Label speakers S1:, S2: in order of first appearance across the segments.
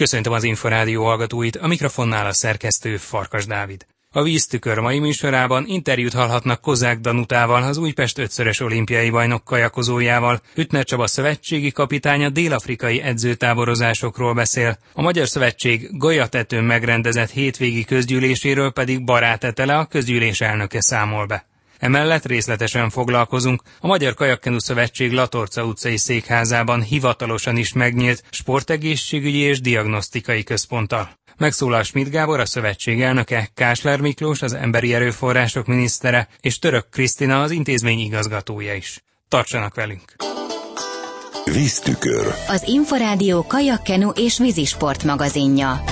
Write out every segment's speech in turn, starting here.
S1: Köszöntöm az Inforádió hallgatóit, a mikrofonnál a szerkesztő Farkas Dávid. A víztükör mai műsorában interjút hallhatnak Kozák Danutával, az Újpest ötszörös olimpiai bajnok kajakozójával. Hütner Csaba szövetségi kapitánya dél-afrikai edzőtáborozásokról beszél. A Magyar Szövetség Golyatetőn megrendezett hétvégi közgyűléséről pedig Barát Etele, a közgyűlés elnöke számol be. Emellett részletesen foglalkozunk a Magyar Kajakkenu Szövetség Latorca utcai székházában hivatalosan is megnyílt sportegészségügyi és diagnosztikai központtal. Megszólal Schmidt Gábor, a szövetség elnöke, Kásler Miklós, az emberi erőforrások minisztere, és Török Krisztina, az intézmény igazgatója is. Tartsanak velünk!
S2: Víztükör.
S3: Az Inforádió kajakkenu és vízisport magazinja.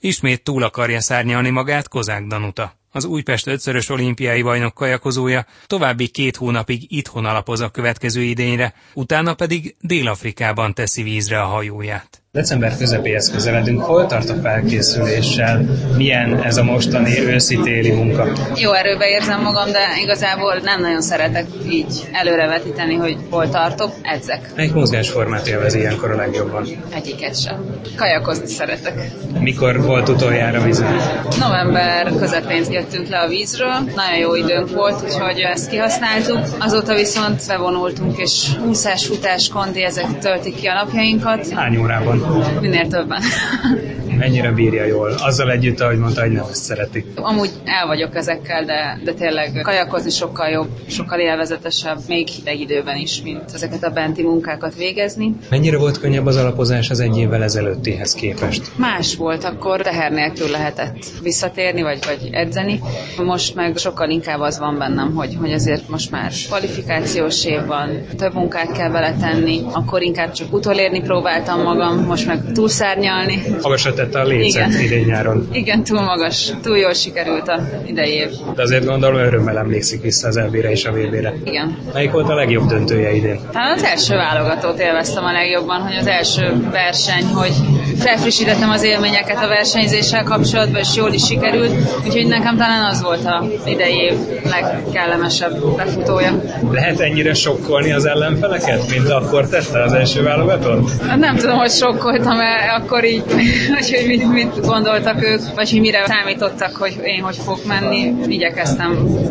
S1: Ismét túl akarja szárnyalni magát Kozák Danuta az Újpest ötszörös olimpiai bajnok kajakozója további két hónapig itthon alapoz a következő idényre, utána pedig Dél-Afrikában teszi vízre a hajóját.
S4: December közepéhez közeledünk. Hol tart a felkészüléssel? Milyen ez a mostani őszi-téli munka?
S5: Jó erőbe érzem magam, de igazából nem nagyon szeretek így előrevetíteni, hogy hol tartok. Edzek.
S4: Melyik mozgásformát élvez ilyenkor a legjobban?
S5: Egyiket sem. Kajakozni szeretek.
S4: Mikor volt utoljára vízen?
S5: November közepén jöttünk le a vízről. Nagyon jó időnk volt, úgyhogy ezt kihasználtuk. Azóta viszont bevonultunk, és úszás, futás, kondi, ezek töltik ki a napjainkat.
S4: Hány órában?
S5: Tener ropa.
S4: Mennyire bírja jól? Azzal együtt, ahogy mondta, hogy nem ezt szereti.
S5: Amúgy el vagyok ezekkel, de, de tényleg kajakozni sokkal jobb, sokkal élvezetesebb, még hideg időben is, mint ezeket a benti munkákat végezni.
S4: Mennyire volt könnyebb az alapozás az egy évvel ezelőttihez képest?
S5: Más volt, akkor teher nélkül lehetett visszatérni, vagy, vagy edzeni. Most meg sokkal inkább az van bennem, hogy, hogy azért most már kvalifikációs év van, több munkát kell beletenni, akkor inkább csak utolérni próbáltam magam, most meg túlszárnyalni.
S4: Magasra tette a lécet idén nyáron.
S5: Igen, túl magas, túl jól sikerült a idei év.
S4: De azért gondolom örömmel emlékszik vissza az elbére és a VB-re.
S5: Igen.
S4: Melyik volt a legjobb döntője idén?
S5: Talán az első válogatót élveztem a legjobban, hogy az első verseny, hogy felfrissítettem az élményeket a versenyzéssel kapcsolatban, és jól is sikerült, úgyhogy nekem talán az volt a idei év legkellemesebb befutója.
S4: Lehet ennyire sokkolni az ellenfeleket, mint akkor tette az első válogatót?
S5: Nem tudom, hogy sokkoltam-e akkor így, hogy mit, mit gondoltak ők, vagy hogy mire számítottak, hogy én hogy fogok menni. Igyekeztem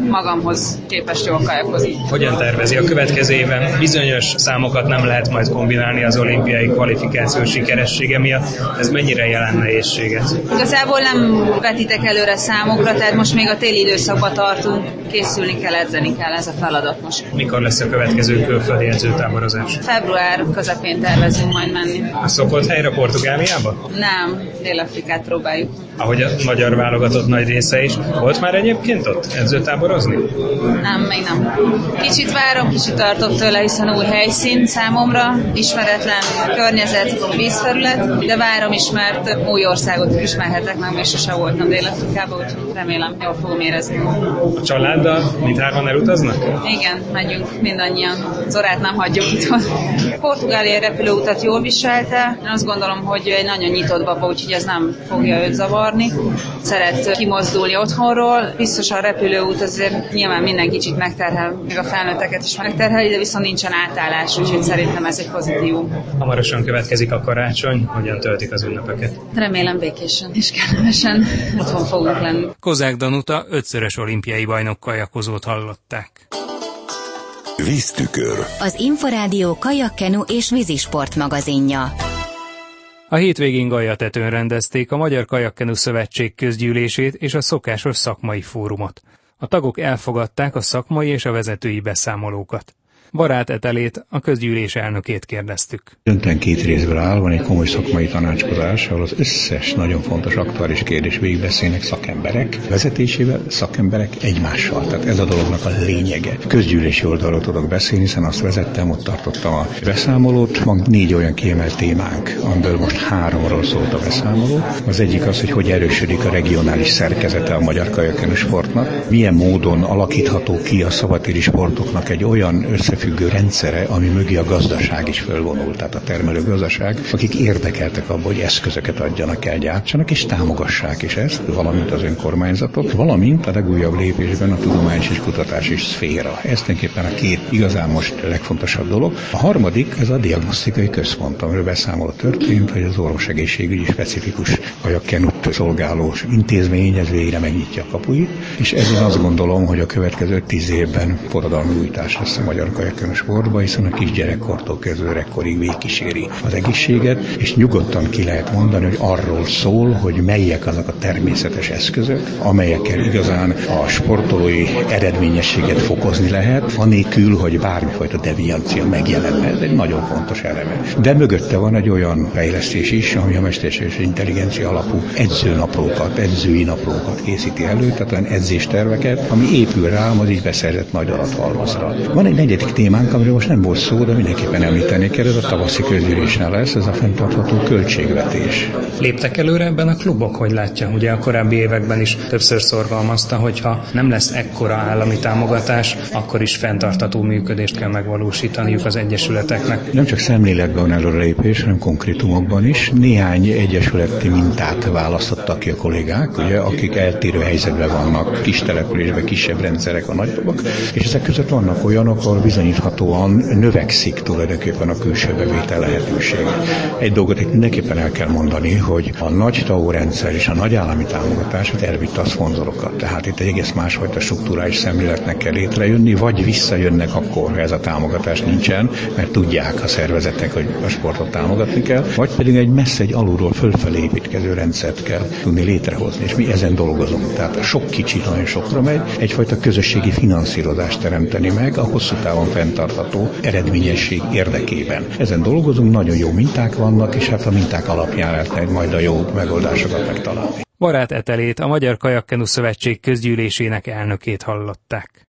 S5: magamhoz képest jól kajakozni.
S4: Hogyan tervezi a következő évben? Bizonyos számokat nem lehet majd kombinálni az olimpiai kvalifikáció sikeressége miatt. Ez mennyire jelent nehézséget?
S5: Igazából nem vetítek előre számokra, tehát most még a téli időszakban tartunk, készülni kell, edzeni kell, ez a feladat most.
S4: Mikor lesz a következő külföldi edzőtáborozás?
S5: Február közepén tervezünk majd menni.
S4: A szokott helyre Portugáliába?
S5: Nem, Dél-Afrikát próbáljuk.
S4: Ahogy a magyar válogatott nagy része is. Volt már egyébként ott edzőtáborozni?
S5: Nem, még nem. Kicsit várom, kicsit tartok tőle, hiszen új helyszín számomra, ismeretlen környezet, vízfelület, de várom is, mert új országot ismerhetek meg, és sose voltam Dél-Afrikában, úgyhogy remélem jól fogom érezni.
S4: A családdal mindhárman elutaznak?
S5: Igen, megyünk mindannyian. Zorát nem hagyjuk itthon. Portugália repülőutat jól viselte. Én azt gondolom, hogy egy nagyon nyitott baba, úgyhogy ez nem fogja őt zavarni. Szeret kimozdulni otthonról. Biztos a repülőút azért nyilván minden kicsit megterhel, még a felnőtteket is megterheli, de viszont nincsen átállás, úgyhogy szerintem ez egy pozitívum.
S4: Hamarosan következik a karácsony, hogyan töltik az ünnepeket?
S5: Remélem békésen és kellemesen otthon fogunk lenni.
S1: Kozák Danuta ötszörös olimpiai bajnok kajakozót hallották.
S2: Víztükör.
S3: Az Inforádió kajakkenu és vízisport magazinja.
S1: A hétvégén Gajatetőn rendezték a Magyar Kajakkenu Szövetség közgyűlését és a szokásos szakmai fórumot. A tagok elfogadták a szakmai és a vezetői beszámolókat. Barát Etelét, a közgyűlés elnökét kérdeztük.
S6: Döntően két részből áll, van egy komoly szakmai tanácskozás, ahol az összes nagyon fontos aktuális kérdés végigbeszélnek szakemberek vezetésével, szakemberek egymással. Tehát ez a dolognak a lényege. Közgyűlési oldalról tudok beszélni, hiszen azt vezettem, ott tartottam a beszámolót. Van négy olyan kiemelt témánk, amiből most háromról szólt a beszámoló. Az egyik az, hogy hogy erősödik a regionális szerkezete a magyar kajakenus sportnak, milyen módon alakítható ki a szabadtéri sportoknak egy olyan összefüggés, összefüggő rendszere, ami mögé a gazdaság is fölvonult, tehát a termelő gazdaság, akik érdekeltek abban, hogy eszközöket adjanak el, gyártsanak, és támogassák is ezt, valamint az önkormányzatok, valamint a legújabb lépésben a tudományos és kutatási szféra. Ez tulajdonképpen a két igazán most legfontosabb dolog. A harmadik, ez a diagnosztikai központ, amiről beszámoló történt, hogy az orvosegészségügyi specifikus kajakkenut szolgáló intézmény, ez végre megnyitja a kapuit, és ezért azt gondolom, hogy a következő tíz évben forradalmi újítás lesz a magyar kajakkenus sportba, hiszen a kisgyerekkortól kezdve öregkorig végigkíséri az egészséget, és nyugodtan ki lehet mondani, hogy arról szól, hogy melyek azok a természetes eszközök, amelyekkel igazán a sportolói eredményességet fokozni lehet, anélkül, hogy bármifajta deviancia megjelenne. Ez egy nagyon fontos eleme. De mögötte van egy olyan fejlesztés is, ami a mesterséges intelligencia alapú edzőnaplókat, edzői naplókat készíti elő, tehát olyan edzésterveket, ami épül rá az így beszerzett nagy adathalmazra. Van egy negyedik témánk, amiről most nem volt szó, de mindenképpen említeni kell, ez a tavaszi közgyűlésnél lesz, ez a fenntartható költségvetés.
S4: Léptek előre ebben a klubok, hogy látja? Ugye a korábbi években is többször szorgalmazta, hogyha nem lesz ekkora állami támogatás, akkor is fenntartható működést kell megvalósítaniuk az egyesületeknek.
S6: Nem csak szemléletben van előrelépés, hanem konkrétumokban is. Néhány egyesületi mintát választottak ki a kollégák, ugye, akik eltérő helyzetben vannak, kis településben, kisebb rendszerek a nagyobbak, és ezek között vannak olyanok, ahol bizonyíthatóan növekszik tulajdonképpen a külső bevétel lehetőség. Egy dolgot itt mindenképpen el kell mondani, hogy a nagy TAO rendszer és a nagy állami támogatás elvitte a szponzorokat. Tehát itt egy egész másfajta struktúrális szemléletnek kell létrejönni, vagy visszajönnek akkor, ha ez a támogatás nincsen, mert tudják a szervezetek, hogy a sportot támogatni kell, vagy pedig egy messze egy alulról fölfelé építkező rendszert kell tudni létrehozni, és mi ezen dolgozunk. Tehát sok kicsi nagyon sokra megy, egyfajta közösségi finanszírozást teremteni meg a hosszú távon fenntartható eredményesség érdekében. Ezen dolgozunk, nagyon jó minták vannak, és hát a minták alapján lehet majd a jó megoldásokat megtalálni.
S1: Barát Etelét, a Magyar Kajakkenu Szövetség közgyűlésének elnökét hallották.